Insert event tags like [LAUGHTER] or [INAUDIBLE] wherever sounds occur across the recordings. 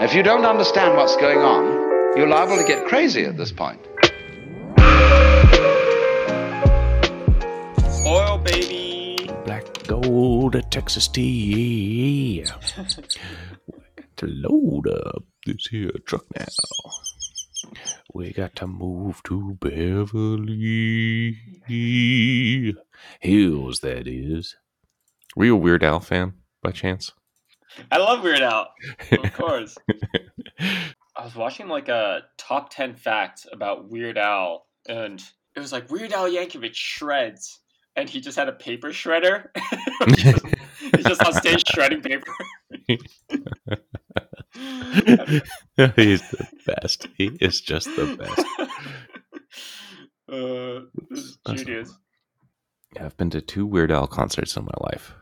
If you don't understand what's going on, you're liable to get crazy at this point. Oil, baby. Black gold Texas tea. to load up this here truck now. We got to move to Beverly Hills, that is. Were you a Weird Al fan by chance? I love Weird Al. Of [LAUGHS] course. I was watching like a top 10 facts about Weird Al, and it was like Weird Al Yankovic shreds, and he just had a paper shredder. [LAUGHS] He's just on stage [LAUGHS] shredding paper. He's the best. He is just the best. Uh, this is. Yeah, I've been to two Weird Al concerts in my life,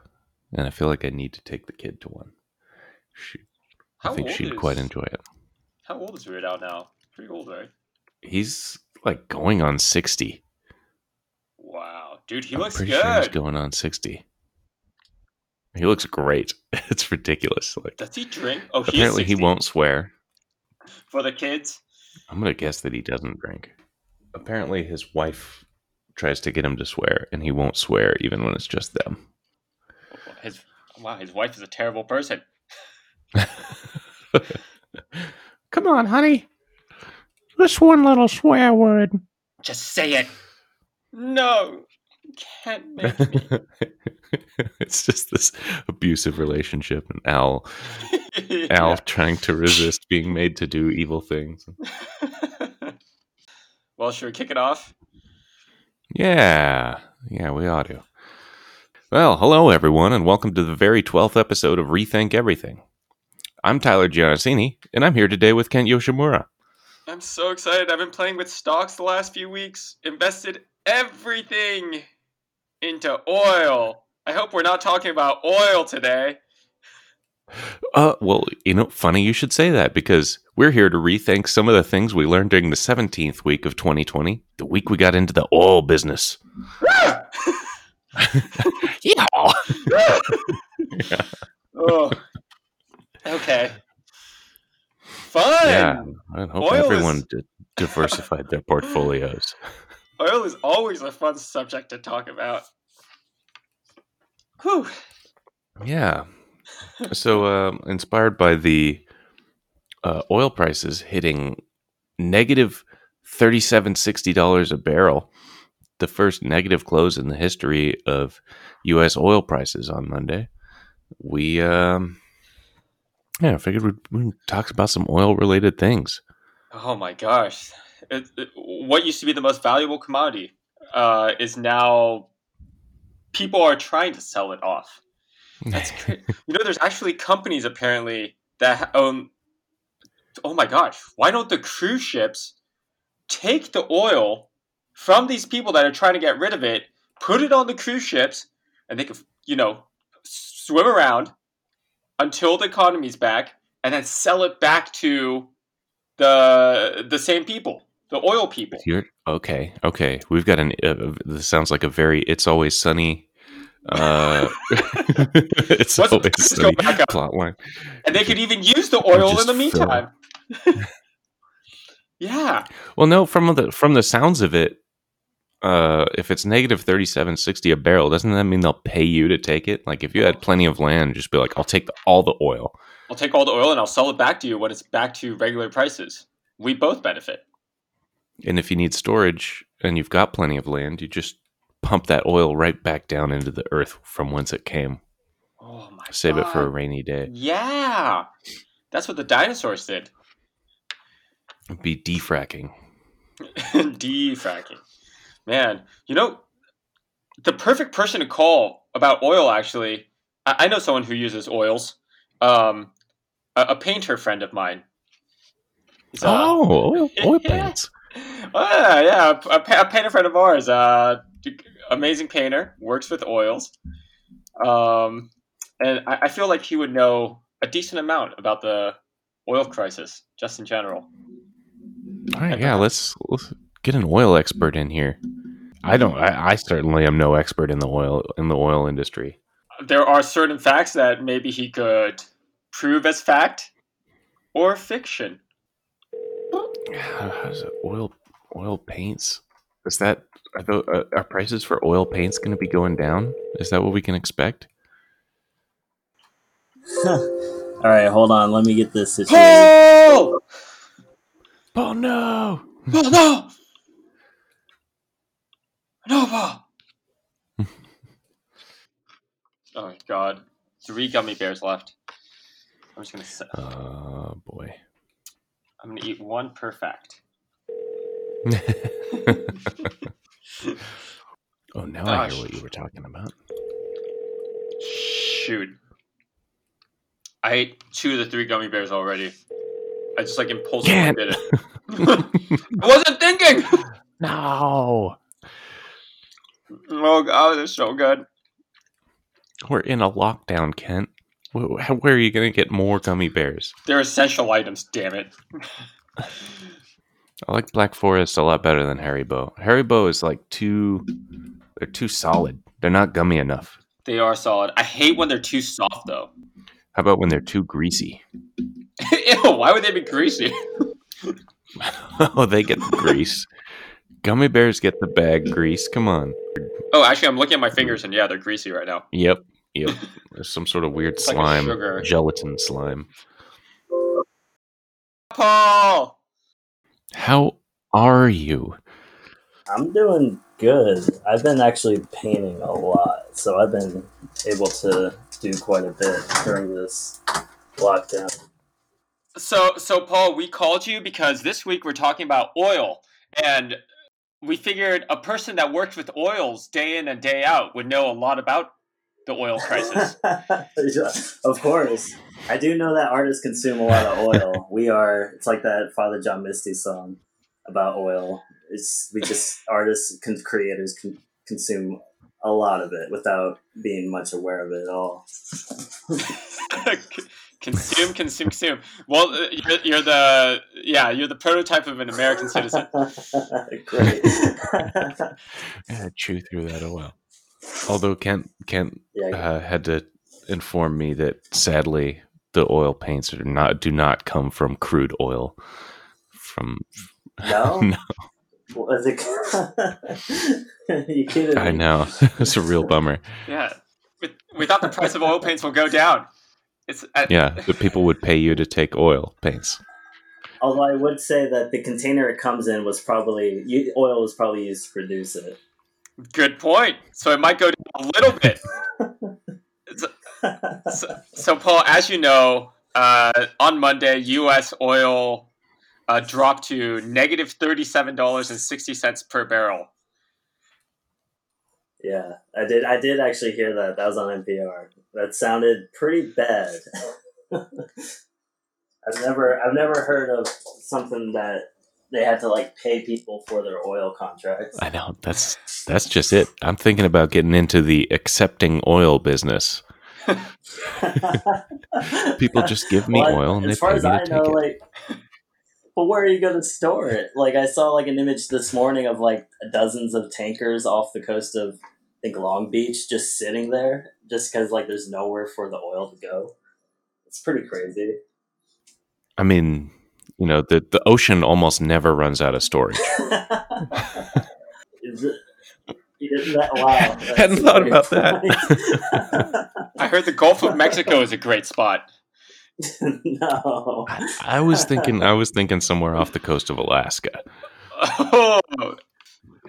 and I feel like I need to take the kid to one. She, How I think she'd is- quite enjoy it. How old is Weird Al now? Pretty old, right? He's like going on 60. Wow, dude, he I'm looks pretty good. sure he's going on 60. He looks great. [LAUGHS] It's ridiculous. Like Does he drink? Oh, he's apparently he won't swear. for the kids. I'm gonna guess that he doesn't drink. Apparently his wife tries to get him to swear, and he won't swear even when it's just them. His wow, his wife is a terrible person. [LAUGHS] Come on, honey. Just one little swear word. Just say it. No, you can't make me. [LAUGHS] it's just this abusive relationship, and Al Al [LAUGHS] trying to resist being made to do evil things. well, should we kick it off? Yeah, yeah, we ought to. Well, hello everyone, and welcome to the very twelfth episode of Rethink Everything. I'm Tyler Giannassini, and I'm here today with Kent Yoshimura. I'm so excited. I've been playing with stocks the last few weeks. Invested everything into oil. I hope we're not talking about oil today. Uh, well, you know, funny you should say that because we're here to rethink some of the things we learned during the 17th week of 2020, the week we got into the oil business. [LAUGHS] [LAUGHS] [LAUGHS] Yeah. oh. Okay. Fun. Yeah, I hope Oil everyone is- di- diversified their [LAUGHS] portfolios. Oil is always a fun subject to talk about. Whew. Yeah. So, um, inspired by the uh, oil prices hitting negative thirty-seven sixty dollars a barrel, the first negative close in the history of U.S. oil prices on Monday, we um, yeah, I figured we'd, we'd talk about some oil-related things. Oh my gosh. It, it- what used to be the most valuable commodity uh, is now people are trying to sell it off. That's crazy. [LAUGHS] you know, there's actually companies apparently that own. Oh my gosh! Why don't the cruise ships take the oil from these people that are trying to get rid of it, put it on the cruise ships, and they can, you know, swim around until the economy's back, and then sell it back to the the same people, the oil people. You're okay. Okay, we've got an. Uh, this sounds like a very "It's Always Sunny." Uh, [LAUGHS] it's Let's- always sunny plot line. And they could even use the oil in the meantime. [LAUGHS] yeah. Well, no, from the from the sounds of it, uh, if it's negative thirty seven sixty a barrel, doesn't that mean they'll pay you to take it? Like if you had plenty of land, just be like, I'll take the, all the oil. I'll take all the oil and I'll sell it back to you when it's back to regular prices. We both benefit. And if you need storage and you've got plenty of land, you just pump that oil right back down into the earth from whence it came. Oh my Save it for a rainy day. Yeah. That's what the dinosaurs did. It'd be defracking. [LAUGHS] Defracking. Man, you know, the perfect person to call about oil, actually, I, I know someone who uses oils. Um, a, a painter friend of mine. He's, uh, oh, oil, [LAUGHS] oil Yeah. paints. [LAUGHS] Ah, yeah, a, a painter friend of ours. Uh, amazing painter, works with oils. Um, and I, I feel like he would know a decent amount about the oil crisis, just in general. All right, yeah, let's, let's get an oil expert in here. I don't. I, I certainly am no expert in the oil in the oil industry. There are certain facts that maybe he could prove as fact, or fiction? [SIGHS] How does it oil oil paints? Is that are, the, uh, are prices for oil paints going to be going down? Is that what we can expect? [LAUGHS] All right, hold on. Let me get this situated. Paul! Oh no! Oh no! No, Paul! [LAUGHS] oh my god. Three gummy bears left. I'm just gonna set, Oh boy. I'm gonna eat one perfect. [LAUGHS] oh, now I hear what you were talking about. Shoot. I ate two of the three gummy bears already. I just like impulsively did it. [LAUGHS] I wasn't thinking! No, Oh god, they're so good. we're in a lockdown, Kent. Where are you going to get more gummy bears? They're essential items, damn it. [LAUGHS] I like Black Forest a lot better than Haribo. Haribo is like too. They're too solid. They're not gummy enough. They are solid. I hate when they're too soft though. How about when they're too greasy? [LAUGHS] Ew, why would they be greasy? [LAUGHS] oh, they get the grease. Gummy bears get the bag grease. Come on. Oh, actually, I'm looking at my fingers and yeah, they're greasy right now. Yep. [LAUGHS] Yep. There's some sort of weird like a slime, sugar. gelatin slime. Paul! How are you? I'm doing good. I've been actually painting a lot, so I've been able to do quite a bit during this lockdown. So, so Paul, we called you because this week we're talking about oil, and we figured a person that worked with oils day in and day out would know a lot about the oil crisis. [LAUGHS] Of course. I do know that artists consume a lot of oil. [LAUGHS] We are, it's like that Father John Misty song about oil. It's, we just, [LAUGHS] artists, con- creators can consume a lot of it without being much aware of it at all. Consume, consume, consume. Well, uh, you're, you're the yeah, you're the prototype of an American citizen. [LAUGHS] Great. [LAUGHS] Yeah, chew through that oil. Although Kent Kent yeah, uh, had to inform me that sadly the oil paints are not do not come from crude oil. From no? [LAUGHS] no, Was it? you kidding I know it's a real bummer. Yeah, we, we thought the price of oil paints will go down. It's at, Yeah, that people would pay you to take oil paints. Although I would say that the container it comes in was probably oil was probably used to produce it. good point. So it might go down a little bit. [LAUGHS] So, so Paul, as you know, uh, on Monday, U.S. oil uh, dropped to negative thirty-seven dollars and sixty cents per barrel. yeah, I did. I did actually hear that. That was on NPR. That sounded pretty bad. [LAUGHS] I've never, I've never heard of something that they had to like pay people for their oil contracts. I know that's that's just it. I'm thinking about getting into the accepting oil business. [LAUGHS] People just give me Well, oil and they as far pay as me I to know, take it. like, but where are you going to store it? Like, I saw like an image this morning of like dozens of tankers off the coast of, I think Long Beach, just sitting there, just because like there's nowhere for the oil to go. It's pretty crazy. I mean, you know, the the ocean almost never runs out of storage. [LAUGHS] Is it? Isn't that, wow, [LAUGHS] Hadn't thought very about that. [LAUGHS] I heard the Gulf of Mexico is a great spot. no. I, I was thinking, I was thinking somewhere off the coast of Alaska. Oh, I think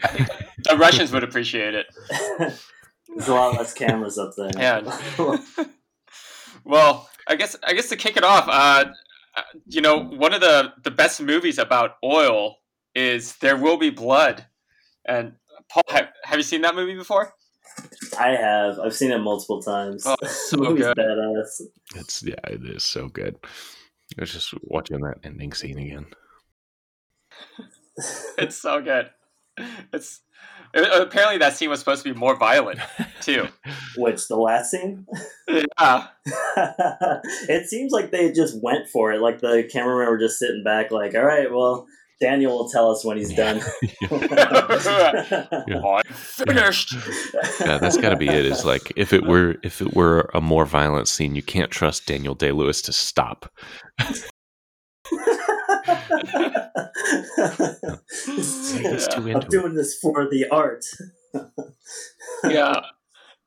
the Russians would appreciate it. [LAUGHS] There's a lot less cameras up there. Yeah. Well, I guess I guess to kick it off, uh, uh, you know, one of the the best movies about oil is There Will Be Blood, and Paul, have, have you seen that movie before? I have. I've seen it multiple times. Oh, the so good. badass. It's yeah, it is so good. I was just watching that ending scene again. It's so good. [LAUGHS] It's uh, apparently that scene was supposed to be more violent too. [LAUGHS] Which the last scene? Yeah, [LAUGHS] it seems like they just went for it. Like the cameramen were just sitting back, like, "All right, well, Daniel will tell us when he's done." I'm finished. Yeah, that's got to be it. Is like if it were if it were a more violent scene, you can't trust Daniel Day Lewis to stop. He's I'm doing this for the art. [LAUGHS] yeah.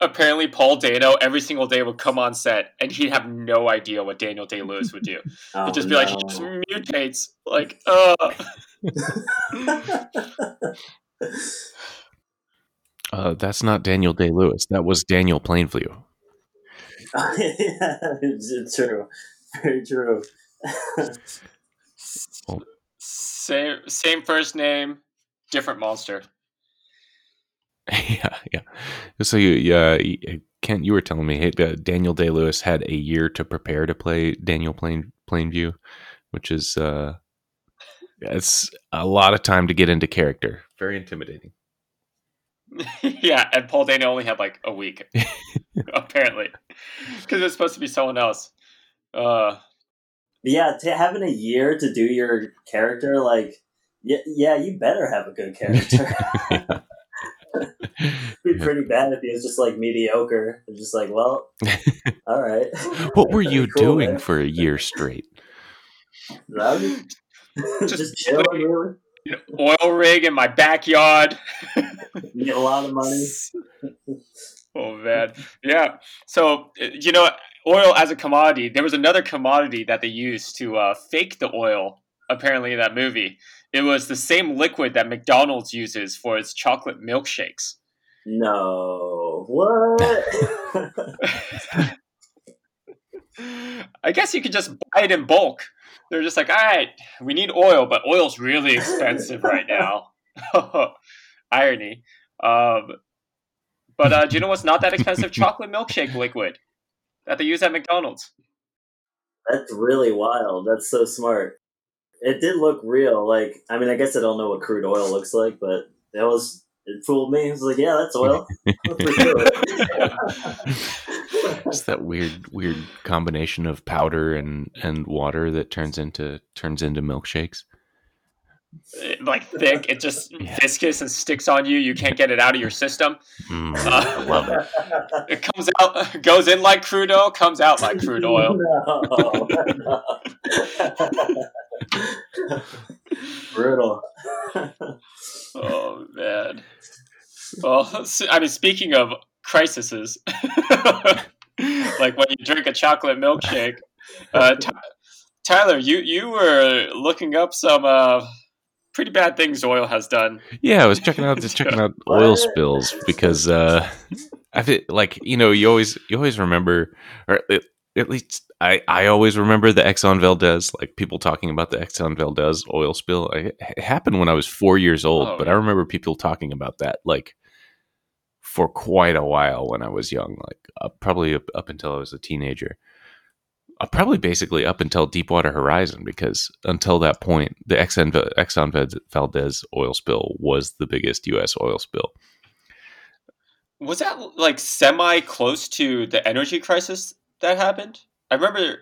Apparently, Paul Dano every single day would come on set, and he'd have no idea what Daniel Day Lewis would do. [LAUGHS] Oh, He'd just be like, he just mutates. Like, uh. [LAUGHS] Uh, that's not Daniel Day Lewis. That was Daniel Plainview. yeah, it's true. Very true. Same, same first name, different monster. [LAUGHS] yeah, yeah. So you, yeah, Kent, you were telling me hey, uh, Daniel Day Lewis had a year to prepare to play Daniel Plain Plainview, which is uh, it's a lot of time to get into character. Very intimidating. [LAUGHS] yeah, and Paul Dano only had like a week, [LAUGHS] apparently, because it was supposed to be someone else. Uh, yeah, to having a year to do your character, like, yeah, yeah, you better have a good character. It'd [LAUGHS] [LAUGHS] be pretty bad if he was just like mediocre. It's just like, well, [LAUGHS] all right. what were you Cool, doing man. for a year straight? That was- just chilling, really. you know, oil rig in my backyard. You get a lot of money. oh man, yeah. So uh, you know, oil as a commodity. There was another commodity that they used to uh, fake the oil. Apparently, in that movie, it was the same liquid that McDonald's uses for its chocolate milkshakes. No, what? [LAUGHS] I guess you could just buy it in bulk. They're just like, all right, we need oil, but oil's really expensive right now. [LAUGHS] Irony. Um, but uh, do you know what's not that expensive? [LAUGHS] Chocolate milkshake liquid that they use at McDonald's. That's really wild. That's so smart. It did look real. Like, I mean, I guess I don't know what crude oil looks like, but that was. It fooled me. I was like, yeah, that's oil. [LAUGHS] For sure. It's that weird, weird combination of powder and and water that turns into turns into milkshakes. It- like thick, it just [LAUGHS] Yeah. viscous and sticks on you. You can't get it out of your system. Mm, Uh, I love it. [LAUGHS] It comes out, [LAUGHS] goes in like crude oil, comes out like crude oil. No, no. Brutal. Oh man. Well, s- I mean, speaking of crises, like when you drink a chocolate milkshake, uh, Ty- Tyler, you you were looking up some uh, pretty bad things oil has done. Yeah, I was checking out just checking out [LAUGHS] oil spills because uh I feel like you know you always you always remember or at, at least I I always remember the Exxon Valdez like people talking about the Exxon Valdez oil spill. I, it happened when I was four years old, Oh, but yeah. I remember people talking about that like for quite a while when I was young, like uh, probably up, up until I was a teenager. Uh, probably basically up until Deepwater Horizon, because until that point, the Exxon, Exxon Valdez oil spill was the biggest U.S. oil spill. Was that like semi close to the energy crisis that happened? I remember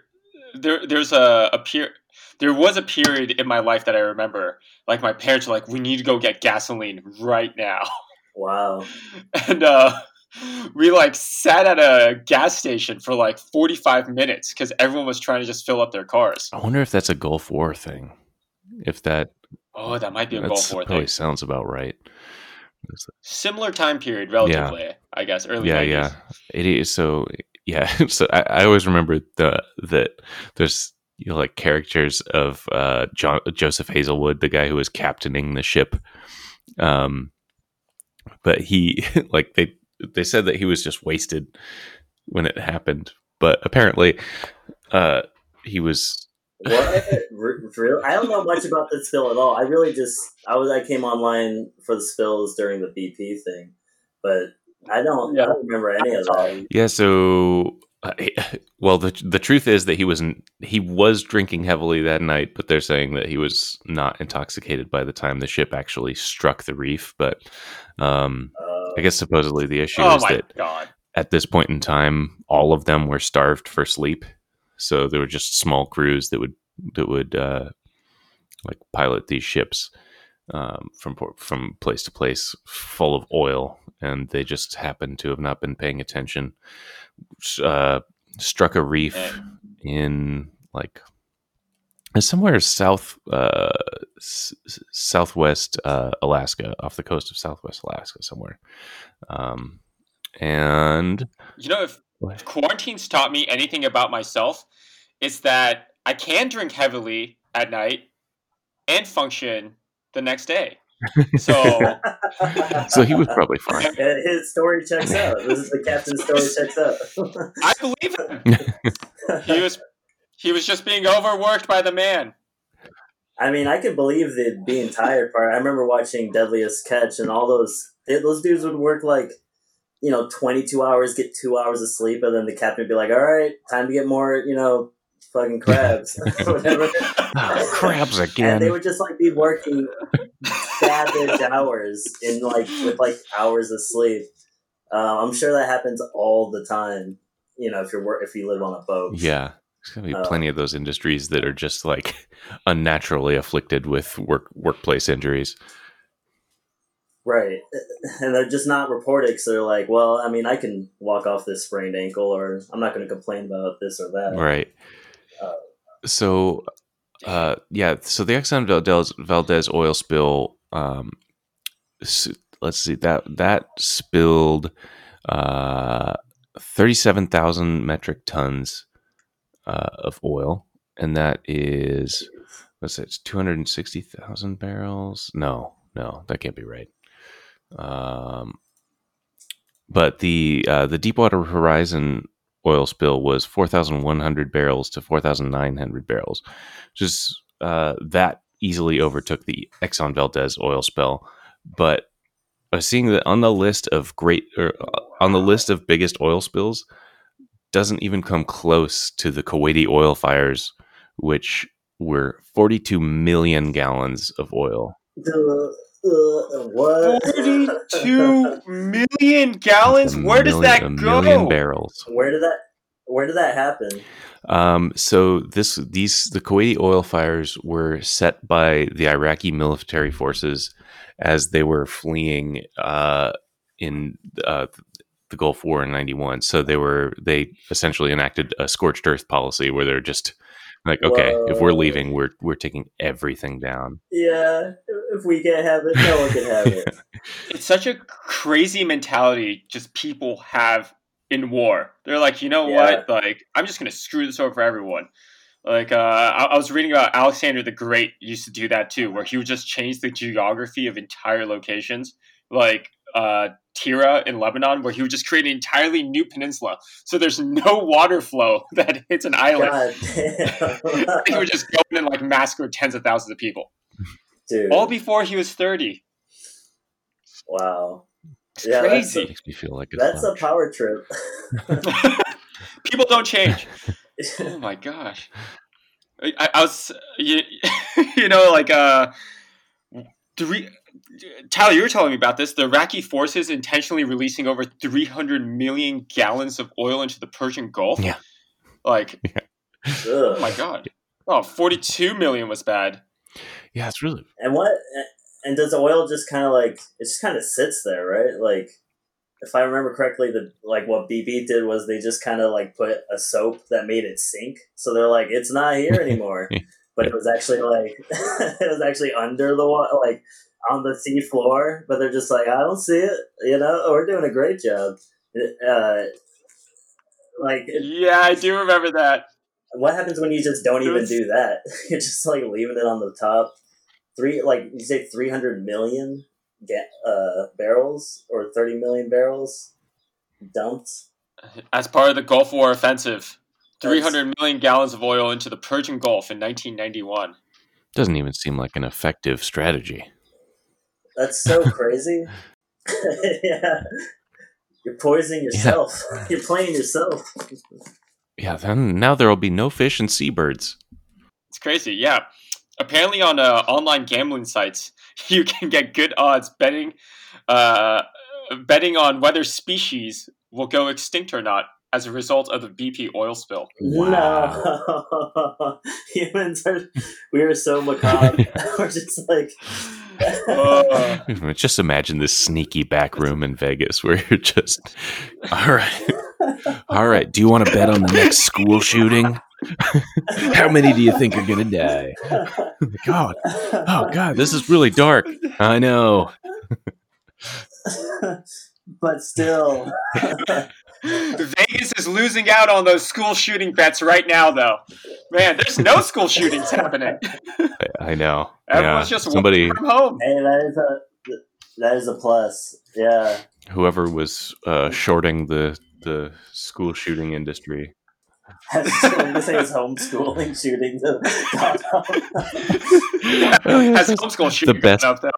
there there's a, a period there was a period in my life that I remember like my parents were like we need to go get gasoline right now. Wow. [LAUGHS] and uh, we like sat at a gas station for like 45 minutes because everyone was trying to just fill up their cars I wonder if that's a Gulf War thing. If that oh that might be a Gulf War probably thing sounds about right. similar time period relatively i guess early yeah, 90s. yeah. It is so. Yeah, [LAUGHS] so I, I always remember the that there's you know like characters of uh, John, Joseph Hazelwood, the guy who was captaining the ship. Um, but he [LAUGHS] like they they said that he was just wasted when it happened, but apparently, uh, he was. What? [LAUGHS] Re- Real? I don't know much about the spill at all. I really just I was I came online for the spills during the BP thing, but I don't I don't remember any of that. Yeah, so uh, [LAUGHS] well, the the truth is that he wasn't. He was drinking heavily that night, but they're saying that he was not intoxicated by the time the ship actually struck the reef. But um, Uh, I guess supposedly the issue oh is that god at this point in time, all of them were starved for sleep. So there were just small crews that would that would uh, like pilot these ships um, from from place to place, full of oil, and they just happened to have not been paying attention. Uh, struck a reef in like somewhere south, uh, s- s- southwest uh, Alaska, off the coast of southwest Alaska, somewhere. Um, and You know, if if quarantine's taught me anything about myself, it's that I can drink heavily at night and function the next day. So [LAUGHS] so he was probably fine. And His story checks out. This is the captain's story checks out. I believe him. [LAUGHS] He was he was just being overworked by the man. I mean, I could believe the being tired part. I remember watching Deadliest Catch, and all those they, those dudes would work like, you know, twenty two hours, get two hours of sleep, and then the captain would be like, "All right, time to get more, you know, fucking crabs, [LAUGHS] whatever." Oh, [LAUGHS] crabs again. And they would just like be working savage hours in like with like hours of sleep. Uh, I'm sure that happens all the time. You know, if you're wor- if you live on a boat. Yeah. There's gonna be Uh, plenty of those industries that are just like [LAUGHS] unnaturally afflicted with work workplace injuries. Right. And they're just not reported because they're like, well, I mean, I can walk off this sprained ankle, or I'm not going to complain about this or that. Right. Uh, So, uh, yeah. So the Exxon Valdez, Valdez oil spill. Um, let's see that that spilled uh, thirty-seven thousand metric tons uh, of oil, and that is what's it? Two hundred and sixty thousand barrels? No, no, that can't be right. Um, but the uh, the Deepwater Horizon oil spill was 4,100 barrels to 4,900 barrels. Just uh, that easily overtook the Exxon Valdez oil spill. But was seeing that on the list of great, or uh, on the list of biggest oil spills, doesn't even come close to the Kuwaiti oil fires, which were 42 million gallons of oil. The- uh, what? Forty-two [LAUGHS] million gallons. A Where does that a go? million barrels. Where did that? Where did that happen? Um, so this these the Kuwaiti oil fires were set by the Iraqi military forces as they were fleeing uh, in uh, the Gulf War in '91. So they were they essentially enacted a scorched earth policy where they're just like, okay, if we're leaving, we're we're taking everything down. Yeah, if we can't have it, no one can have it. [LAUGHS] It's such a crazy mentality just people have in war. They're like, you know Yeah. what? Like, I'm just gonna screw this over for everyone. Like, uh, I, I was reading about Alexander the Great used to do that too, where he would just change the geography of entire locations, like uh, Tira in Lebanon, where he would just create an entirely new peninsula. So there's no water flow [LAUGHS] that hits an island. [LAUGHS] He would just go in and like massacre tens of thousands of people, Dude. all before he was 30. wow. It's Yeah, that's crazy. Makes me feel like it's That's a power trip. [LAUGHS] People don't change. oh my gosh. I, I- I was, you, you know, like, uh, three, Tyler, you were telling me about this. The Iraqi forces intentionally releasing over 300 million gallons of oil into the Persian Gulf. Yeah. Like, [LAUGHS] oh my God. Oh, 42 million was bad. yeah, it's really And what? And does the oil just kind of like it just kind of sits there, right? Like, if I remember correctly, the like what BP did was they just kind of like put a soap that made it sink. So they're like, it's not here [LAUGHS] anymore. but it was actually like [LAUGHS] it was actually under the water, like on the sea floor. But they're just like, I don't see it. You know, we're doing a great job. Uh, like, Yeah, I do remember that. what happens when you just don't even do that? [LAUGHS] You're just like leaving it on the top. Three, like you say, three hundred million ga- uh, barrels or thirty million barrels dumped. As part of the Gulf War offensive, 300 million gallons of oil into the Persian Gulf in 1991. doesn't even seem like an effective strategy. That's so [LAUGHS] crazy. [LAUGHS] yeah, you're poisoning yourself. [LAUGHS] You're playing yourself. Yeah, then now there will be no fish and seabirds. It's crazy, yeah. Apparently, on uh, online gambling sites, you can get good odds betting, uh, betting on whether species will go extinct or not as a result of the BP oil spill. No, humans are. We are so macabre. We're just like. [LAUGHS] Uh, Just imagine this sneaky back room in Vegas where you're just, all right, all right. Do you want to bet on the next school shooting? [LAUGHS] How many do you think are gonna die? God, oh God, this is really dark. I know. [LAUGHS] but still, [LAUGHS] Vegas is losing out on those school shooting bets right now, though. Man, there's no school shootings happening. [LAUGHS] I know. Everyone's yeah. just somebody, from home. hey, that is a that is a plus. Yeah. whoever was uh, shorting the the school shooting industry. [LAUGHS] I was going to say it's homeschooling shooting. To Has homeschool shooting the best- up though.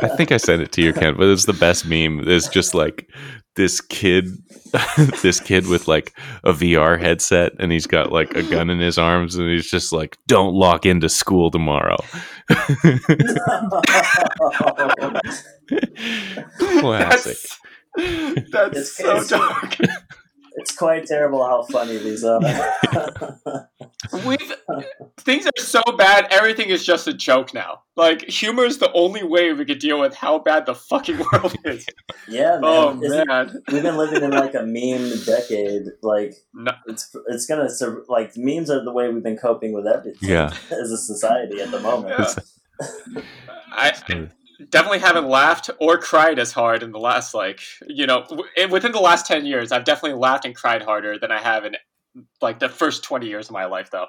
I think I sent it to you, Ken, but it's the best meme. It's just like this kid, [LAUGHS] this kid with like a VR headset, and he's got like a gun in his arms, and he's just like, "Don't lock into school tomorrow." [LAUGHS] [LAUGHS] Classic. That's, that's so dark. It's quite terrible how funny these are. [LAUGHS] We've things are so bad. Everything is just a joke now. Like humor is the only way we could deal with how bad the fucking world [LAUGHS] is. yeah, man. Oh Isn't- man, We've been living in like a meme decade. Like No. it's it's gonna sur- like memes are the way we've been coping with everything. Yeah. [LAUGHS] as a society at the moment. Yeah. I, I definitely haven't laughed or cried as hard in the last like you know w- within the last ten years. I've definitely laughed and cried harder than I have in like the first twenty years of my life, though.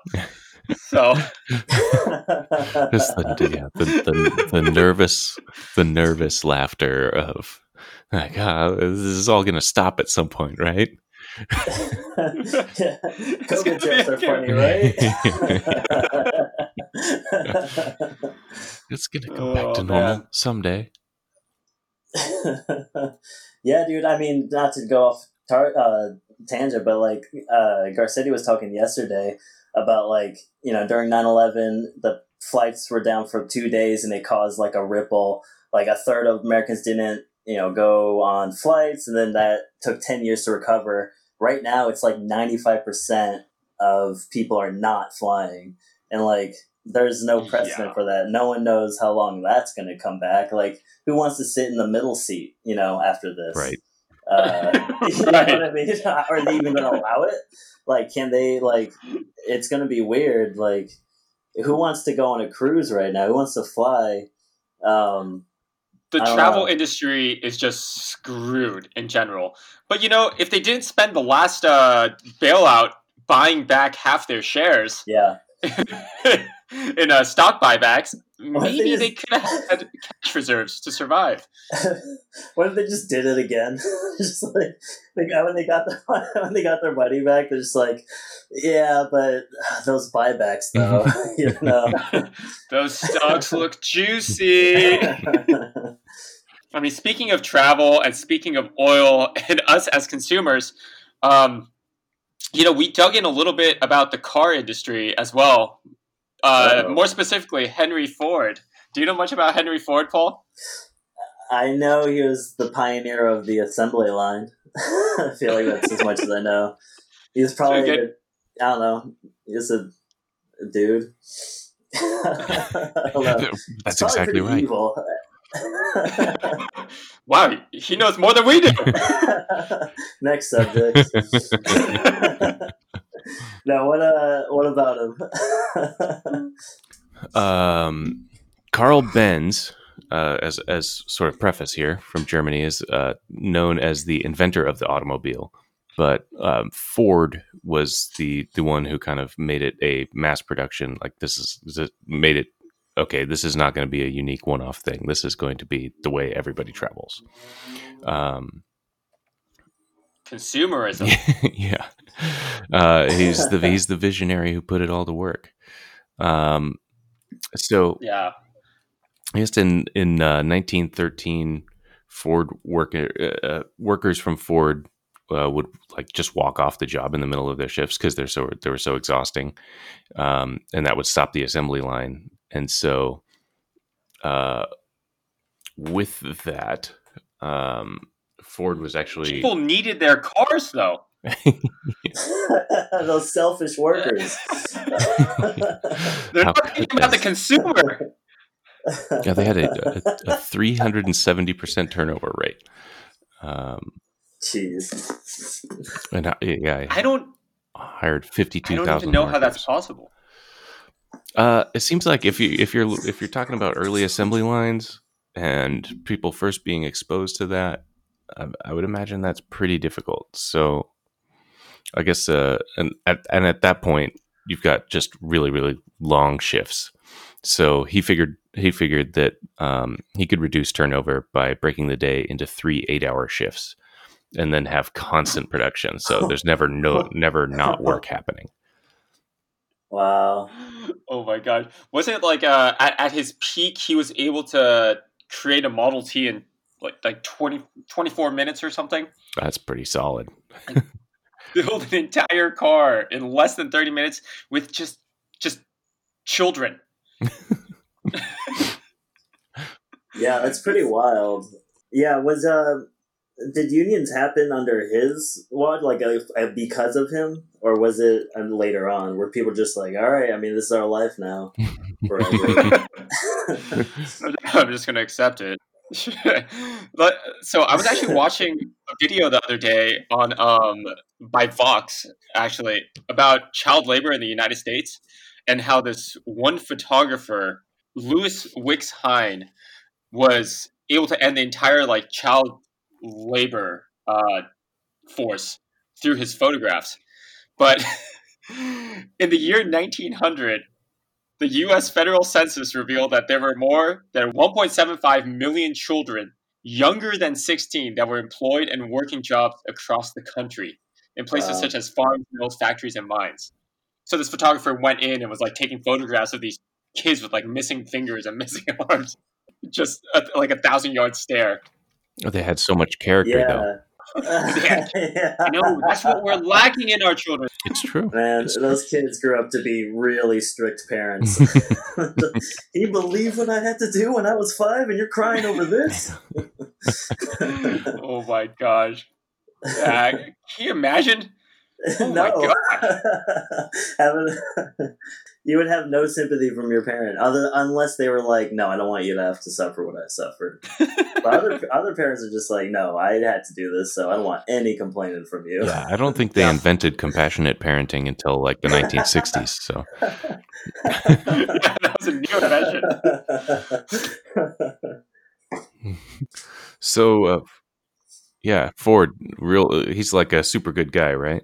So [LAUGHS] Just the, yeah, the, the, the nervous, the nervous laughter of like, ah, this is all going to stop at some point, right? [LAUGHS] [LAUGHS] COVID gonna be jokes are funny, right? [LAUGHS] It's going to go back Oh, to normal man. someday. [LAUGHS] yeah, dude. I mean, not to go off tar- uh, tangent, but like uh, Garcetti was talking yesterday about like you know during 9-11, the flights were down for two days and it caused like a ripple. Like a third of Americans didn't you know go on flights, and then that took ten years to recover. Right now, it's like ninety five percent of people are not flying, and like there's no precedent Yeah. for that. No one knows how long that's going to come back. Like who wants to sit in the middle seat, you know, after this? Right. Uh, [LAUGHS] [LAUGHS] you know Right. what I mean? [LAUGHS] Are they even going to allow it? Like, can they, like, it's going to be weird. Like, who wants to go on a cruise right now? Who wants to fly? Um, the travel know. industry is just screwed in general. But you know, if they didn't spend the last uh, bailout buying back half their shares yeah. [LAUGHS] in uh, stock buybacks, What they maybe just- they could have had [LAUGHS] cash reserves to survive. [LAUGHS] what if they just did it again? just like, like when they got the when they got their money back, they're just like, yeah, but uh, [SIGHS] those buybacks though, you know. Those stocks look juicy. I mean, speaking of travel and speaking of oil and us as consumers, um, you know, we dug in a little bit about the car industry as well. Uh, more specifically, Henry Ford. Do you know much about Henry Ford, Paul? I know he was the pioneer of the assembly line. [LAUGHS] I feel like that's as much as I know. He's probably, So a- I don't know, he's a, a dude. [LAUGHS] I don't know. That's exactly right. Evil. [LAUGHS] Wow, he knows more than we do. [LAUGHS] Next subject. [LAUGHS] now, what uh, what about him? Um, Carl Benz, uh, as as sort of preface here from Germany, is uh, known as the inventor of the automobile. But um, Ford was the the one who kind of made it a mass production. Like this is this made it okay. This is not going to be a unique one off thing. This is going to be the way everybody travels. Um, Consumerism. [LAUGHS] yeah, uh, he's the he's the visionary who put it all to work. Um, so Yeah. I guess in in uh, 1913, Ford worker uh, workers from Ford uh, would like just walk off the job in the middle of their shifts because they're so they were so exhausting, um, and that would stop the assembly line. And so, uh, with that, um, Ford was actually People needed their cars, though. [LAUGHS] [LAUGHS] Those selfish workers. They're How not thinking about the consumer. [LAUGHS] yeah they had a, a, a 370 percent turnover rate. Um, Jeez. and I, yeah, I don't. hired fifty I don't even know how that's possible. Uh, it seems like if you if you're if you're talking about early assembly lines and people first being exposed to that, I, I would imagine that's pretty difficult. So, I guess uh, and at and at that point, you've got just really really long shifts. So he figured he figured that um, he could reduce turnover by breaking the day into three eight hour shifts, and then have constant production. So there's never no never not work happening. Wow. Oh my gosh. Wasn't it like uh, at, at his peak, he was able to create a Model T in like, like 20, 24 minutes or something? That's pretty solid. [LAUGHS] Build an entire car in less than 30 minutes with just just children. [LAUGHS] [LAUGHS] Yeah, that's pretty wild. Yeah, was uh, did unions happen under his watch, like uh, uh, because of him, or was it uh, later on where people just like, all right, I mean, this is our life now. [LAUGHS] [LAUGHS] I'm just going to accept it. [LAUGHS] but so I was actually watching a video the other day on um by Vox actually about child labor in the United States and how this one photographer Lewis Wickes Hine was able to end the entire like child labor uh, force through his photographs. But [LAUGHS] in the year 1900, the U.S. federal census revealed that there were more than 1.75 million children younger than 16 that were employed in working jobs across the country in places Wow. such as farms, mills, factories, and mines. So this photographer went in and was like taking photographs of these kids with like missing fingers and [LAUGHS] missing arms, just a, like a thousand yard stare. Oh, they had so much character, though. yeah. [LAUGHS] yeah. [LAUGHS] You know, that's what we're lacking in our children. It's true. Man, It's those kids grew up to be really strict parents. [LAUGHS] he believed what I had to do when I was five, and you're crying over this? oh my gosh. Uh, can you imagine? Oh my no. Having- you would have no sympathy from your parent, other unless they were like, "No, I don't want you to have to suffer what I suffered." [LAUGHS] But other other parents are just like, "No, I had to do this, so I don't want any complaining from you." Yeah, I don't think they Yeah. invented compassionate parenting until like the 1960s. So [LAUGHS] [LAUGHS] that was a new invention. So, uh, yeah, Ford, real. uh, He's like a super good guy, right?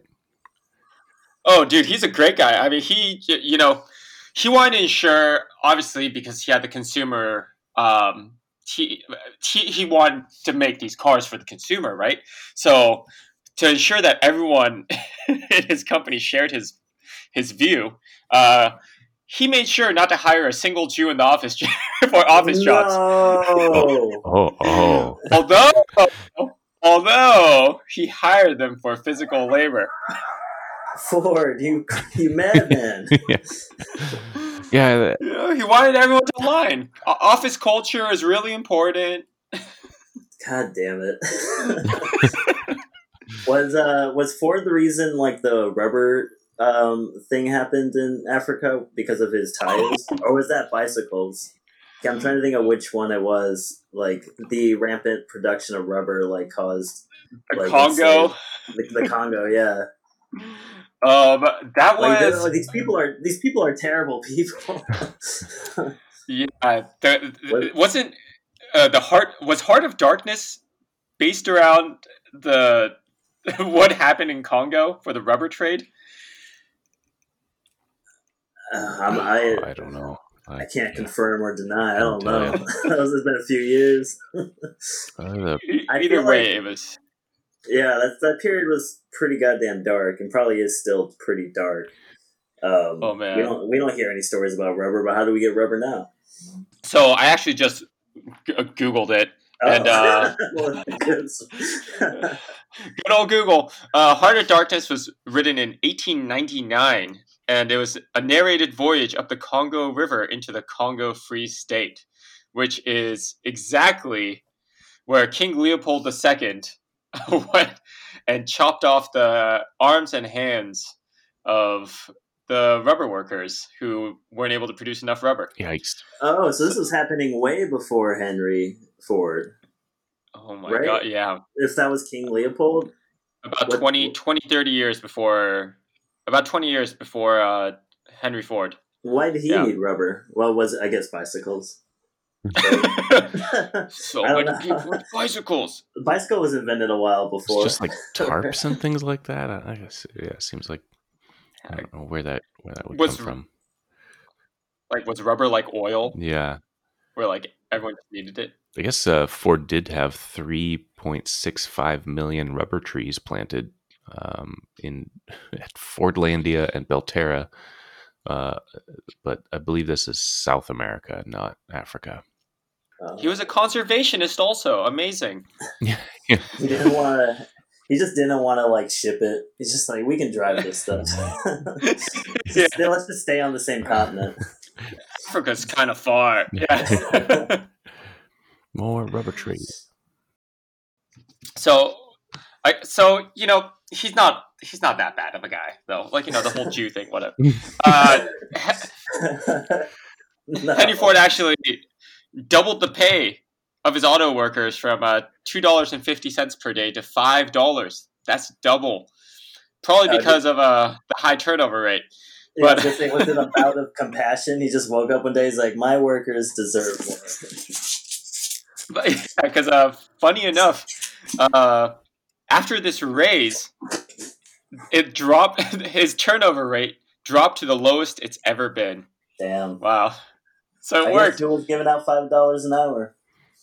Oh, dude, he's a great guy. I mean, he, you know, he wanted to ensure, obviously, because he had the consumer. Um, he, he he wanted to make these cars for the consumer, right? So to ensure that everyone [LAUGHS] in his company shared his his view, uh, he made sure not to hire a single Jew in the office [LAUGHS] for office jobs. No. [LAUGHS] Oh, oh, Although, although he hired them for physical labor. Ford, you [LAUGHS] you madman. [LAUGHS] yeah, yeah. [LAUGHS] You know, he wanted everyone to align. Office culture is really important. God damn it. was uh was Ford the reason like the rubber um thing happened in Africa because of his tires? or was that bicycles? Okay, I'm trying to think of which one it was. Like the rampant production of rubber like caused The Like, Congo. the, the Congo, yeah. Um, that Like, was these people are these people are terrible people. yeah. The, What- wasn't uh, the heart was Heart of Darkness based around the [LAUGHS] what happened in Congo for the rubber trade? Uh, I'm, I I don't know. I can't confirm or deny. I don't know. tell Those has been a few years. The- I Either way, like- it was. Yeah, that that period was pretty goddamn dark, and probably is still pretty dark. Um, Oh, man. we don't we don't hear any stories about rubber, but how do we get rubber now? So I actually just g- uh, googled it. And, uh, [LAUGHS] Good old Google. Uh, Heart of Darkness was written in 1899, and it was a narrated voyage up the Congo River into the Congo Free State, which is exactly where King Leopold II [LAUGHS] and chopped off the arms and hands of the rubber workers who weren't able to produce enough rubber. yikes! oh, so this was happening way before Henry Ford. Oh my Right? god, yeah. If that was King Leopold, About What- 20, 20, 30 years before about 20 years before uh, Henry Ford. Why did he Yeah. need rubber? Well, was it, I guess bicycles. So I many people with bicycles. The [LAUGHS] bicycle was invented a while It's before. just like tarps and things like that. I I guess yeah, it seems like I don't know where that where that would Was- come from. Like was rubber like oil, Yeah, where like everyone just needed it? I guess uh, Ford did have 3.65 million rubber trees planted um, in [LAUGHS] at Fordlandia and Belterra, uh, but I believe this is South America, not Africa. Uh, He was a conservationist, also amazing. Yeah, [LAUGHS] he didn't want to. He just didn't want to like ship it. He's just like, we can drive this stuff. Yeah. [LAUGHS] [LAUGHS] Just- Let's just stay on the same continent. Africa's kind of far. Yeah. more rubber trees. so, I so you know he's not he's not that bad of a guy though. Like you know the whole Jew thing, whatever. Uh, No. Henry Ford actually doubled the pay of his auto workers from uh, two dollars and fifty cents per day to five dollars. That's double. Probably Uh, because of uh, the high turnover rate. Yeah, was but- gonna say, was it a [LAUGHS] bout of compassion? He just woke up one day. He's like, my workers deserve more. Because [LAUGHS] uh, funny enough, uh, after this raise, it dropped. [LAUGHS] His turnover rate dropped to the lowest it's ever been. Damn. Wow. So it guess worked. who was giving out five dollars an hour?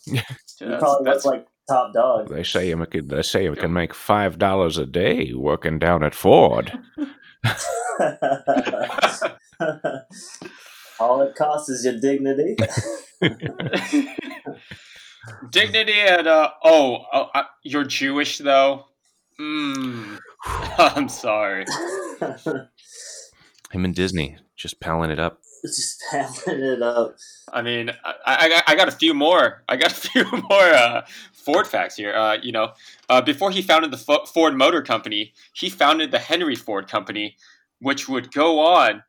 He That's- probably that's- like top dog. They say you could. They say you can make five dollars a day working down at Ford. [LAUGHS] [LAUGHS] All it costs is your dignity. [LAUGHS] Dignity and uh oh, oh uh, you're Jewish though. Mm, I'm sorry. Him and Disney just palling it up. [LAUGHS] just hammering it up. I mean, I, I, got- I got a few more. I got a [LAUGHS] few more uh, Ford facts here. Uh, you know, uh, before he founded the Fo- Ford Motor Company, he founded the Henry Ford Company, which would go on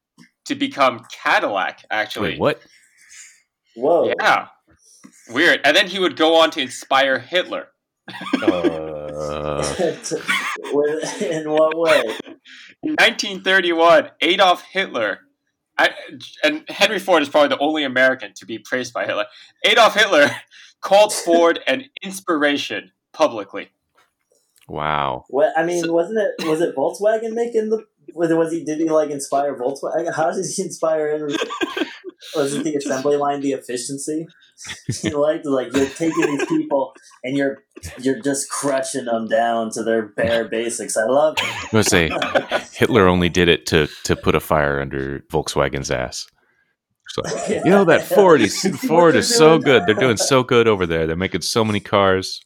to become Cadillac. Actually, Wait, what? Whoa. Yeah, weird. And then he would go on to inspire Hitler. Uh, [LAUGHS] In what way? In 1931, Adolf Hitler, I, and Henry Ford is probably the only American to be praised by Hitler. Adolf Hitler [LAUGHS] called [LAUGHS] Ford an inspiration publicly. wow. What I mean, So- wasn't it? Was it Volkswagen making the? Was, was he? Did he like inspire Volkswagen? How did he inspire [LAUGHS] Henry? Was it the [LAUGHS] assembly line, the efficiency? [LAUGHS] He liked like you're taking these people and you're you're just crushing them down to their bare basics. I love it. I was say Hitler only did it to to put a fire under Volkswagen's ass. So, [LAUGHS] you know that Ford is Ford is so doing? good. They're doing so good over there. They're making so many cars.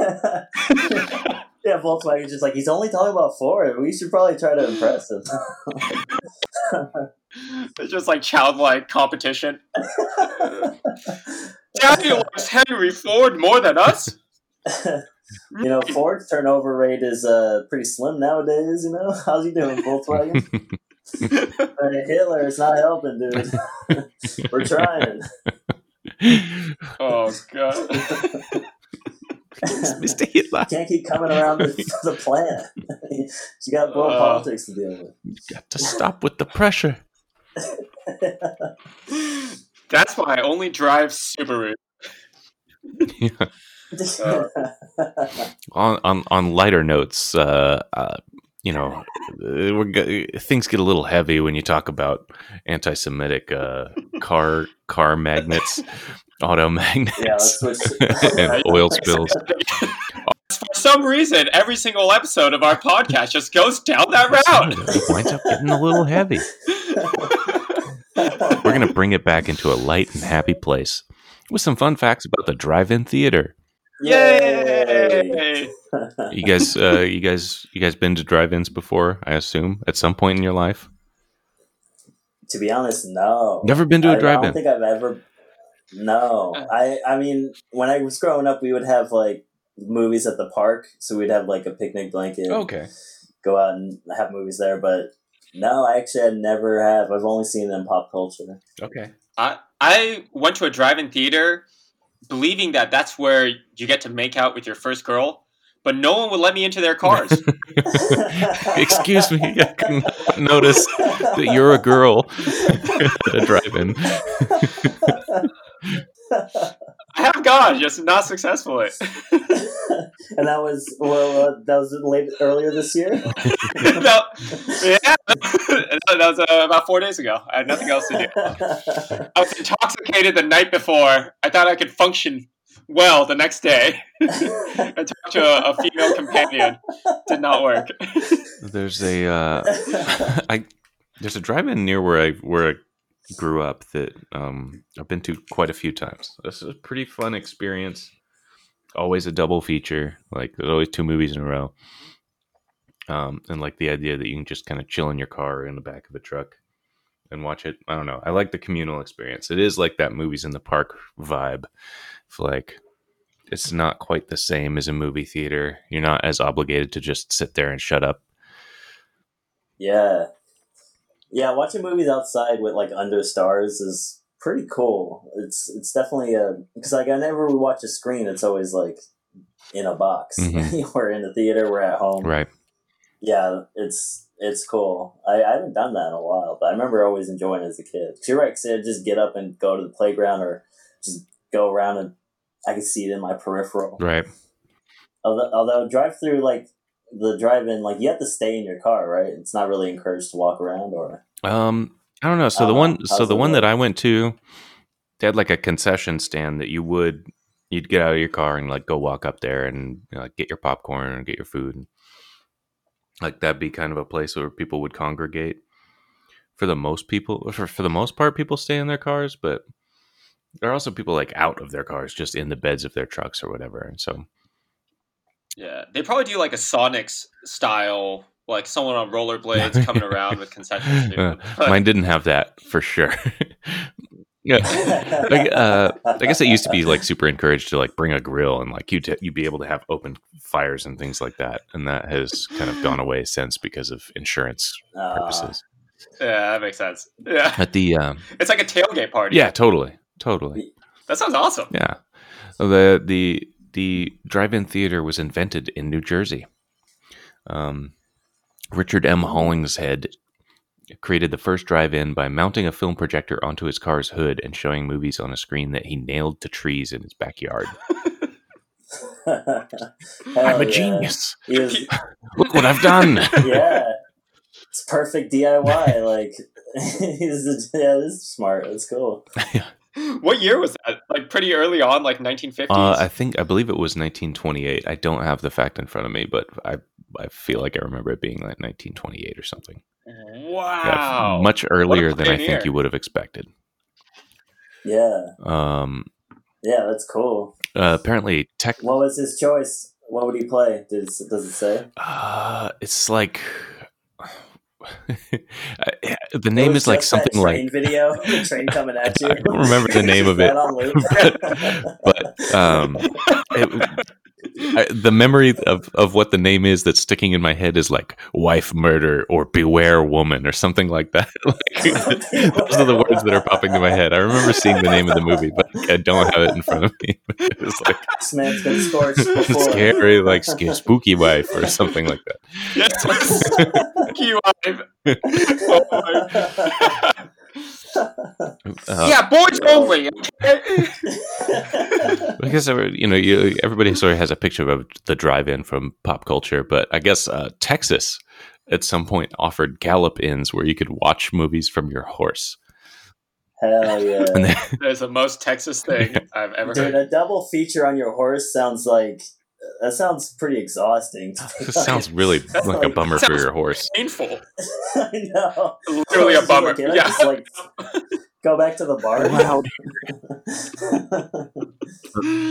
yeah, Volkswagen's just like he's only talking about Ford. We should probably try to impress him. It's just like childlike competition. [LAUGHS] Daddy likes Henry Ford more than us. [LAUGHS] you know, Ford's turnover rate is uh, pretty slim nowadays. You know, [LAUGHS] how's he doing, Volkswagen? Hitler is not helping, dude. We're trying. Oh god. Mr. Hitler. Can't keep coming around the, the plant. you got more Uh. politics to deal with. You got to stop with the pressure. That's why I only drive Subaru. [LAUGHS] on, on on lighter notes, uh, uh, you know, we're, go- things get a little heavy when you talk about anti-Semitic uh, car car magnets, auto magnets, yeah, let's switch. [LAUGHS] and oil spills. [LAUGHS] For some reason, every single episode of our podcast just goes down that route. It winds up getting a little heavy. We're gonna bring it back into a light and happy place with some fun facts about the drive-in theater. Yay! You guys, uh, you guys, you guys been to drive-ins before? I assume at some point in your life. to be honest, no. Never been to I, a I drive-in. I don't think I've ever. No, I. I mean, when I was growing up, we would have like movies at the park, so we'd have like a picnic blanket. Okay. Go out and have movies there, but no, I actually I never have. I've only seen them pop culture. Okay. I I went to a drive-in theater, believing that that's where you get to make out with your first girl. but no one would let me into their cars. [LAUGHS] [LAUGHS] Excuse me, I couldn't notice that you're a girl [LAUGHS] at a drive-in. I have gone, just not successfully. [LAUGHS] and that was well, uh, that was late earlier this year. [LAUGHS] no, yeah, [LAUGHS] that was uh, about four days ago. I had nothing else to do. I was intoxicated the night before. I thought I could function well the next day. I talked to a, a female companion. Did not work. There's a uh, I there's a drive-in near where I where I grew up that um, I've been to quite a few times. This is a pretty fun experience. Always a double feature. Like there's always two movies in a row. Um, and like the idea that you can just kind of chill in your car or in the back of a truck and watch it. I don't know. I like the communal experience. It is like that movies in the park vibe. It's like it's not quite the same as a movie theater. You're not as obligated to just sit there and shut up. yeah, yeah. Watching movies outside with like under stars is pretty cool. It's it's definitely a because like whenever we watch a screen, it's always like in a box. Mhm. [LAUGHS] we're in the theater. We're at home. Right. Yeah, it's it's cool. I, I haven't done that in a while, but I remember always enjoying it as a kid. 'Cause you're right, 'cause I'd just get up and go to the playground or just go around and I can see it in my peripheral. Right. Although, although drive through like the drive-in, like you have to stay in your car, right? It's not really encouraged to walk around or. Um, I don't know. So the Uh, one, so the one that I went to, they had like a concession stand that you would, you'd get out of your car and like go walk up there and you know, like get your popcorn and get your food. Like that'd be kind of a place where people would congregate. For the most people, for for the most part, people stay in their cars, but there are also people like out of their cars, just in the beds of their trucks or whatever. And so, Yeah, they probably do like a Sonics style, like someone on rollerblades [LAUGHS] coming around with concessions. Uh, [LAUGHS] mine didn't have that for sure. [LAUGHS] yeah, like, uh, I guess it used to be like super encouraged to like bring a grill and like you would you'd be able to have open fires and things like that, and that has kind of gone away since because of insurance Uh, purposes. yeah, that makes sense. Yeah, At the um, it's like a tailgate party. yeah, totally, totally, that sounds awesome. yeah. The the the drive-in theater was invented in New Jersey. Um, Richard M. Hollingshead created the first drive-in by mounting a film projector onto his car's hood and showing movies on a screen that he nailed to trees in his backyard. [LAUGHS] I'm a yeah. genius. Was, [LAUGHS] Look what I've done. [LAUGHS] yeah, it's perfect DIY. Like, he's yeah, this is smart. It's cool. [LAUGHS] What year was that? Like pretty early on, like 1950s. Uh, I think I believe it was 1928. I don't have the fact in front of me, but I I feel like I remember it being like 1928 or something. Yeah, wow, much earlier than I pioneer. think you would have expected. Yeah, Um, yeah, that's cool. uh, apparently, tech. What was his choice? What would he play? Does does it say? Uh, it's like I- [LAUGHS] the name is like something train like. video, [LAUGHS] the train coming at you. I don't remember the [LAUGHS] name of it, loop? but um, it, I, the memory of, of what the name is that's sticking in my head is like wife murder or beware woman or something like that. [LAUGHS] like, those are the words that are popping to my head. I remember seeing the name of the movie, but I don't have it in front of me. [LAUGHS] it was like this man's been scorched [LAUGHS] before. scary, like sc- spooky wife or something like that. Yes. spooky wife. Oh my- Uh, yeah, boys only. okay? [LAUGHS] I guess you know, you, everybody sort of has a picture of the drive-in from pop culture, but I guess uh, Texas at some point offered gallop-ins where you could watch movies from your horse. Hell [LAUGHS] yeah. That is the most Texas thing [LAUGHS] I've ever Dude, heard. a double feature on your horse sounds like that sounds pretty exhausting. [LAUGHS] this sounds really [LAUGHS] That's [LAUGHS] like a bummer for your horse. Painful. I know. Literally a bummer. like, can I Yeah. just, like, go back to the bar.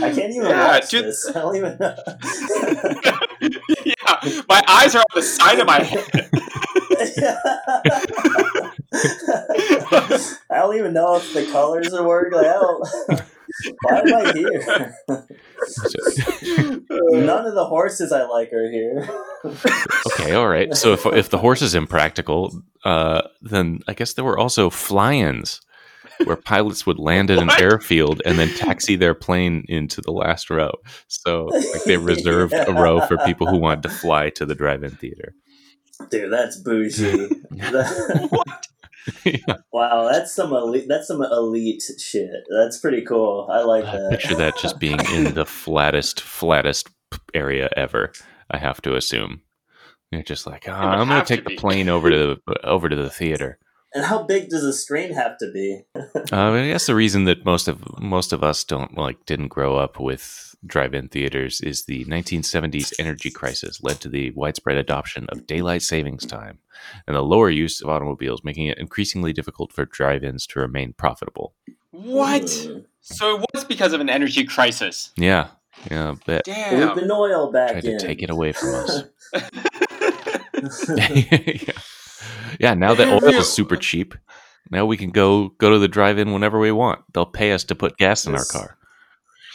I can't even Yeah, watch dude. this. I don't even know. yeah, my eyes are on the side of my head. [LAUGHS] I don't even know if the colors are working. Like, I don't. Why am I here? [LAUGHS] None of the horses I like are here. Okay, all right. So if if the horse is impractical, uh, then I guess there were also fly-ins where pilots would land at an What? airfield and then taxi their plane into the last row. So like they reserved a row for people who wanted to fly to the drive-in theater. Dude, that's bougie. [LAUGHS] What? [LAUGHS] [LAUGHS] wow, that's some elite. That's some elite shit. That's pretty cool. I like I that. picture that just being in the [LAUGHS] flattest, flattest area ever. I have to assume. You're just like, oh, I'm going to to take the plane over to the, over to the theater. And how big does a screen have to be? [LAUGHS] Uh, I guess the reason that most of most of us don't like didn't grow up with drive-in theaters is the 1970s energy crisis led to the widespread adoption of daylight savings time and the lower use of automobiles, making it increasingly difficult for drive-ins to remain profitable. What? Mm. So it was because of an energy crisis. Yeah, yeah, bet. Damn. Looping oil back Tried in. to take it away from us. [LAUGHS] [LAUGHS] yeah. Yeah, now that oil is super [LAUGHS] cheap, now we can go go to the drive-in whenever we want. They'll pay us to put gas in our car. [LAUGHS]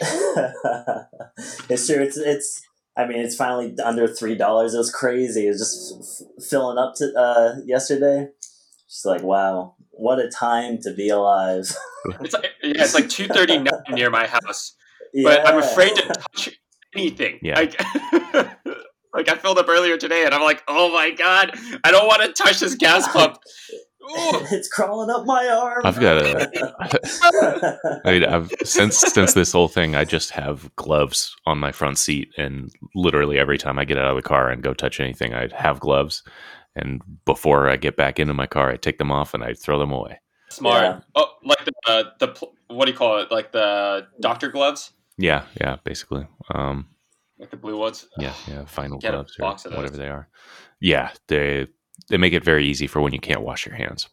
it's true. It's it's. I mean, it's finally under three dollars. It was crazy. It was just f- filling up to uh, yesterday. Just like wow, what a time to be alive. [LAUGHS] It's like yeah, it's like two thirty nine near my house, but I'm afraid to touch anything. Yeah. Like, like I filled up earlier today, and I'm like, oh my god, I don't want to touch this gas pump. Ooh. [LAUGHS] it's crawling up my arm. I've got a [LAUGHS] I mean, I've since since this whole thing, I just have gloves on my front seat, and literally every time I get out of the car and go touch anything, I have gloves. And before I get back into my car, I take them off and I throw them away. Smart. Yeah. Oh, like the uh, the what do you call it? Like the doctor gloves, Yeah, yeah, basically. Um, like the blue ones. yeah, yeah, final Get a gloves box or of whatever they are. Yeah, they they make it very easy for when you can't wash your hands.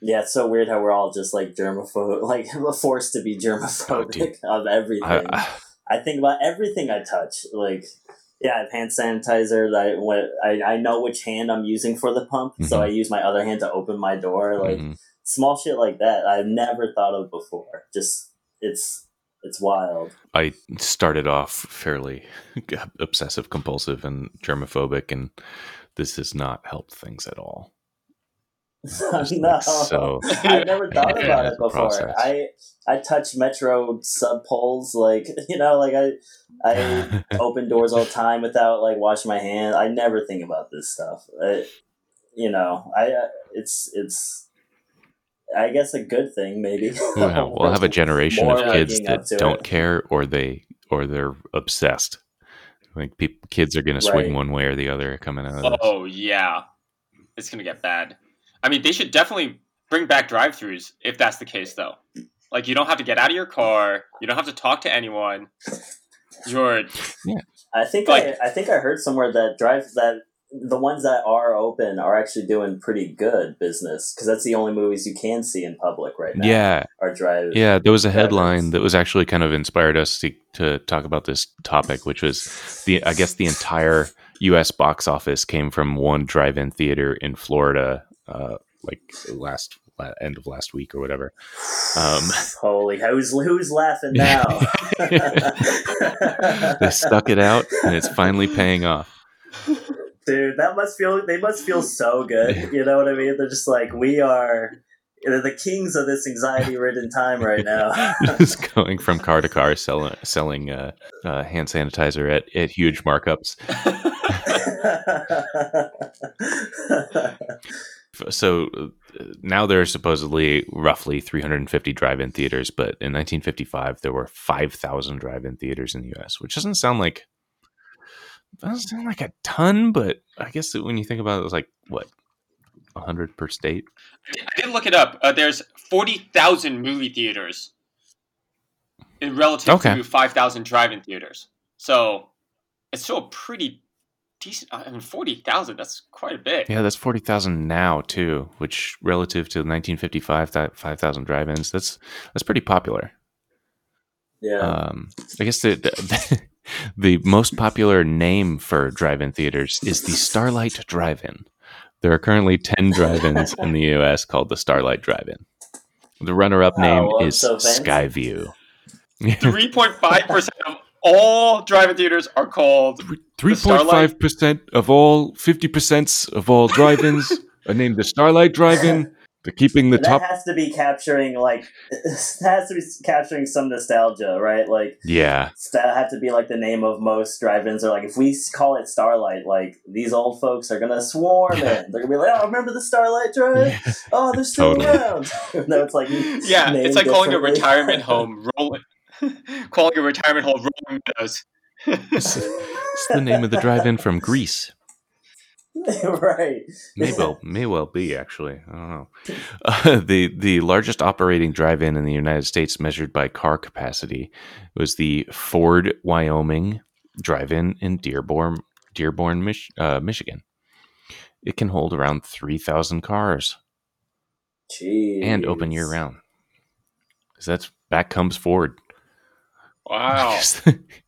yeah, it's so weird how we're all just like germaphobe, [LAUGHS] like forced to be Oh, germophobic dude. of everything. I, I, I think about everything I touch. Like, yeah, I have hand sanitizer. That I, when I I know which hand I'm using for the pump, so Mhm. I use my other hand to open my door. Like mhm. small shit like that, I've never thought of before. Just it's it's wild. I started off fairly obsessive compulsive and germophobic, and this has not helped things at all. [LAUGHS] No, so [LAUGHS] I never thought Yeah, [LAUGHS] about it before. process. I I touch metro sub poles, like you know, like I I open doors all the time without like washing my hand. I never think about this stuff. I, you know, I uh, it's it's I guess a good thing maybe. [LAUGHS] Well, we'll have a generation of kids that don't it. care, or they or they're obsessed. Like think kids are going to swing Right. one way or the other coming out of this. Oh yeah, it's gonna get bad. I mean, they should definitely bring back drive-throughs if that's the case, though. Like, you don't have to get out of your car. You don't have to talk to anyone. You're I think Like- I, I think I heard somewhere that drive that the ones that are open are actually doing pretty good business because that's the only movies you can see in public right now. Yeah, are drive. yeah. There was a headline that was actually kind of inspired us to, to talk about this topic, which was the I guess the entire U.S. box office came from one drive-in theater in Florida, uh, like last end of last week or whatever. Um, Holy, who's who's laughing now? [LAUGHS] [LAUGHS] they stuck it out, and it's finally paying off. Dude, that must feel. They must feel so good. You know what I mean? They're just like we are. They're the kings of this anxiety-ridden time right now. [LAUGHS] Just going from car to car, selling selling uh, uh, hand sanitizer at, at huge markups. [LAUGHS] So uh, now there are supposedly roughly 350 drive-in theaters, but in 1955 there were 5,000 drive-in theaters in the U.S., which doesn't sound like doesn't sound like a ton, but I guess that when you think about it, it's like what 100 per state. I did look it up. Uh, there's forty thousand movie theaters, in relative Okay. to five thousand drive-in theaters. So it's still a pretty decent. I mean, forty thousand. That's quite a bit. Yeah, that's 40,000 now too, which relative to 1955, five thousand drive-ins, that's that's pretty popular. yeah. Um, I guess the, the [LAUGHS] the most popular name for drive-in theaters is the Starlight Drive-In. There are currently ten drive-ins in the U.S. called the Starlight Drive-In. The runner-up name well, is so. Skyview. Three point five percent of all drive-in theaters are called. Three point five percent of all fifty percent of all drive-ins are named the Starlight Drive-In. They're keeping the that top. has to be capturing like [LAUGHS] that has to be capturing some nostalgia, right? Like Yeah, that have to be like the name of most drive-ins. Or like if we call it Starlight, like these old folks are gonna swarm it. They're gonna be like, "Oh, remember the Starlight Drive? Oh, they're still Totally. around." [LAUGHS] no, it's like [LAUGHS] Yeah, it's like calling a retirement home rolling. calling a retirement home rolling meadows. it's, it's the name of the drive-in from Grease. [LAUGHS] right. May well, may well be actually. I don't know. Uh, the the largest operating drive-in in the United States, measured by car capacity, was the Ford Wyoming Drive-In in Dearborn, Dearborn, Mich- uh, Michigan. It can hold around three thousand cars Jeez. and open year round. Because that's back comes Ford. Wow. [LAUGHS]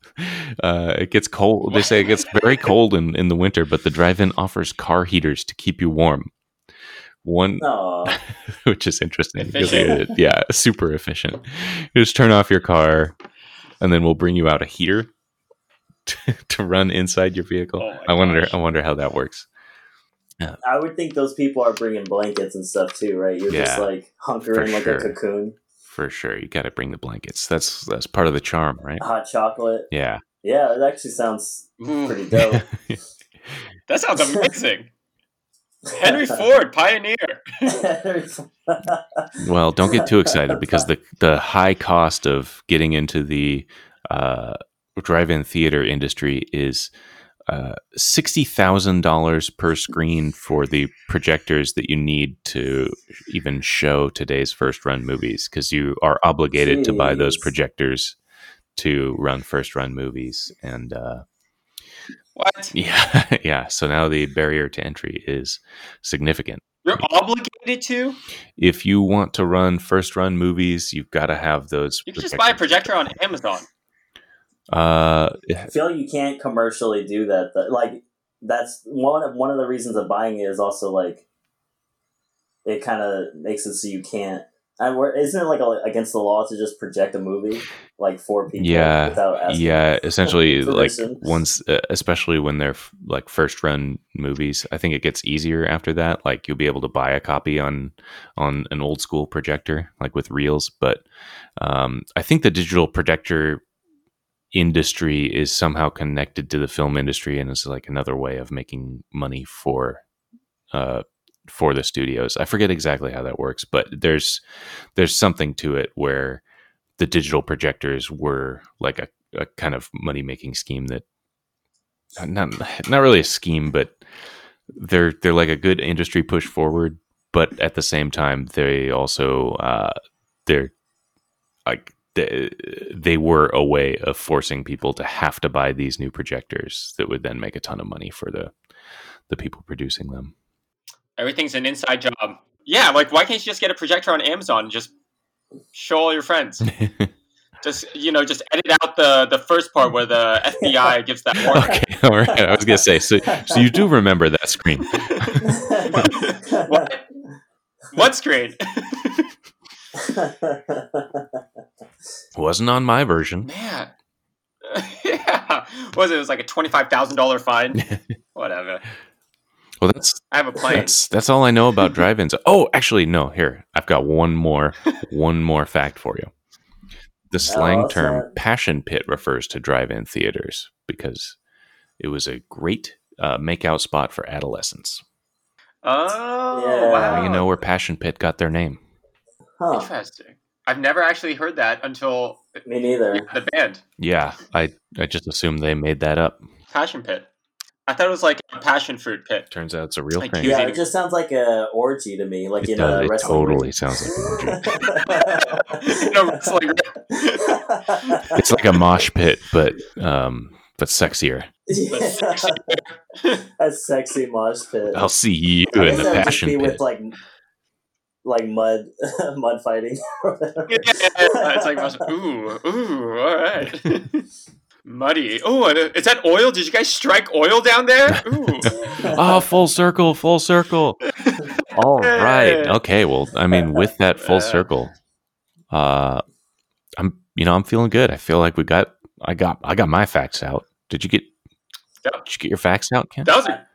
uh, it gets cold. They say it gets very cold in, in the winter, but the drive-in offers car heaters to keep you warm. One, [LAUGHS] which is interesting. it- yeah, super efficient. You just turn off your car, and then we'll bring you out a heater [LAUGHS] to, to run inside your vehicle. Oh I wonder. gosh. I wonder how that works. I would think those people are bringing blankets and stuff too, right? You're just like hunkering like sure. a cocoon, For sure, you got to bring the blankets. That's that's part of the charm, right? hot chocolate. Yeah. Yeah, it actually sounds Ooh, pretty dope. [LAUGHS] that sounds [LAUGHS] amazing. Henry Ford, pioneer. [LAUGHS] Well, don't get too excited because the the high cost of getting into the uh, drive-in theater industry is uh, sixty thousand dollars per screen for the projectors that you need to even show today's first-run movies because you are obligated to buy those projectors to run first-run movies and. Uh, What? [LAUGHS] yeah, yeah. So now the barrier to entry is significant. You're obligated to? If you want to run first run movies, you've got to have those. You can just buy a projector on Amazon. Uh, I feel like you can't commercially do that. Like that's one of one of the reasons of buying it is also like it kind of makes it so you can't. And where isn't it like a, against the law to just project a movie like for people? Yeah, without asking yeah. Essentially, like once, especially when they're f- like first run movies, I think it gets easier after that. Like you'll be able to buy a copy on on an old school projector, like with reels. But um, I think the digital projector industry is somehow connected to the film industry and is like another way of making money for uh for the studios. I forget exactly how that works, but there's there's something to it where the digital projectors were like a, a kind of money making scheme that not not really a scheme, but they're they're like a good industry push forward, but at the same time they also uh they're like they, they were a way of forcing people to have to buy these new projectors that would then make a ton of money for the the people producing them. Everything's an inside job. Yeah, like why can't you just get a projector on Amazon and just show all your friends? [LAUGHS] Just you know, just edit out the the first part where the FBI [LAUGHS] gives that warning. okay, all right. I was gonna say so. So you do remember that screen? [LAUGHS] What? What screen? Wasn't on my version. Man. [LAUGHS] yeah. What was it? It was like a twenty five thousand dollar fine. [LAUGHS] Whatever. Well, that's I have a plane. that's that's all I know about drive-ins. [LAUGHS] Oh, actually, no. Here, I've got one more one more fact for you. The slang what's term that? "passion pit" refers to drive-in theaters because it was a great uh, make-out spot for adolescents. Oh Yeah. wow. Now you know where Passion Pit got their name. huh? Interesting. I've never actually heard that until Me neither. the band Yeah, I I just assumed they made that up. Passion Pit. I thought it was like a passion fruit pit. Turns out it's a real Like thing. Yeah, it just sounds like a orgy to me, like it in does. a It wrestling. totally sounds like an orgy. [LAUGHS] no wrestling. [LAUGHS] It's like a mosh pit, but um, but sexier. Yeah. [LAUGHS] a sexy mosh pit. I'll see you I in the that would just Passion Pit. with like like mud [LAUGHS] mud fighting. [LAUGHS] or whatever. yeah, yeah, yeah. It's like ooh, ooh, all right. [LAUGHS] Muddy. Oh, is that oil? Did you guys strike oil down there? Ooh. oh, full circle, full circle. All right. Okay. Well, I mean, with that full circle, uh, I'm you know I'm feeling good. I feel like we got I got I got my facts out. Did you get Yep. Did you get your facts out, Ken? That was a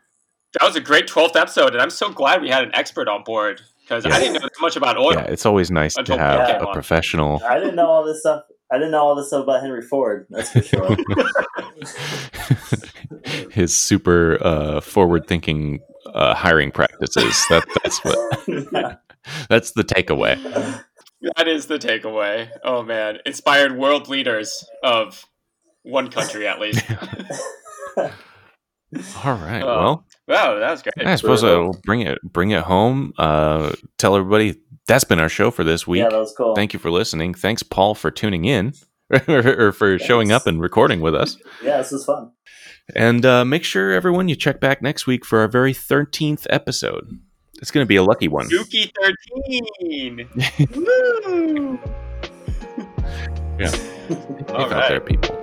that was a great twelfth episode, and I'm so glad we had an expert on board because Yeah. I didn't know that much about oil. Yeah, it's always nice to have Paul came a professional. I didn't know all this stuff. I didn't know all this stuff about Henry Ford. That's for sure. [LAUGHS] [LAUGHS] his super uh, forward-thinking uh, hiring practices. That that's what [LAUGHS] that's the takeaway. That is the takeaway. Oh man, inspired world leaders of one country at least. All right. Uh, well, wow, that was great. I suppose brutal. I'll bring it bring it home. Uh, tell everybody that's been our show for this week. yeah, that was cool. Thank you for listening. Thanks, Paul, for tuning in [LAUGHS] or for showing up and recording with us. Yeah, this was fun. And uh, make sure everyone you check back next week for our very thirteenth episode. It's going to be a lucky one. Dookie thirteen. Woo! [LAUGHS] Yeah. All Out there, people.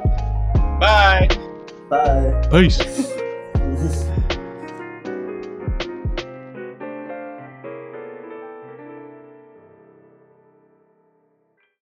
Bye. Bye. Peace. [LAUGHS]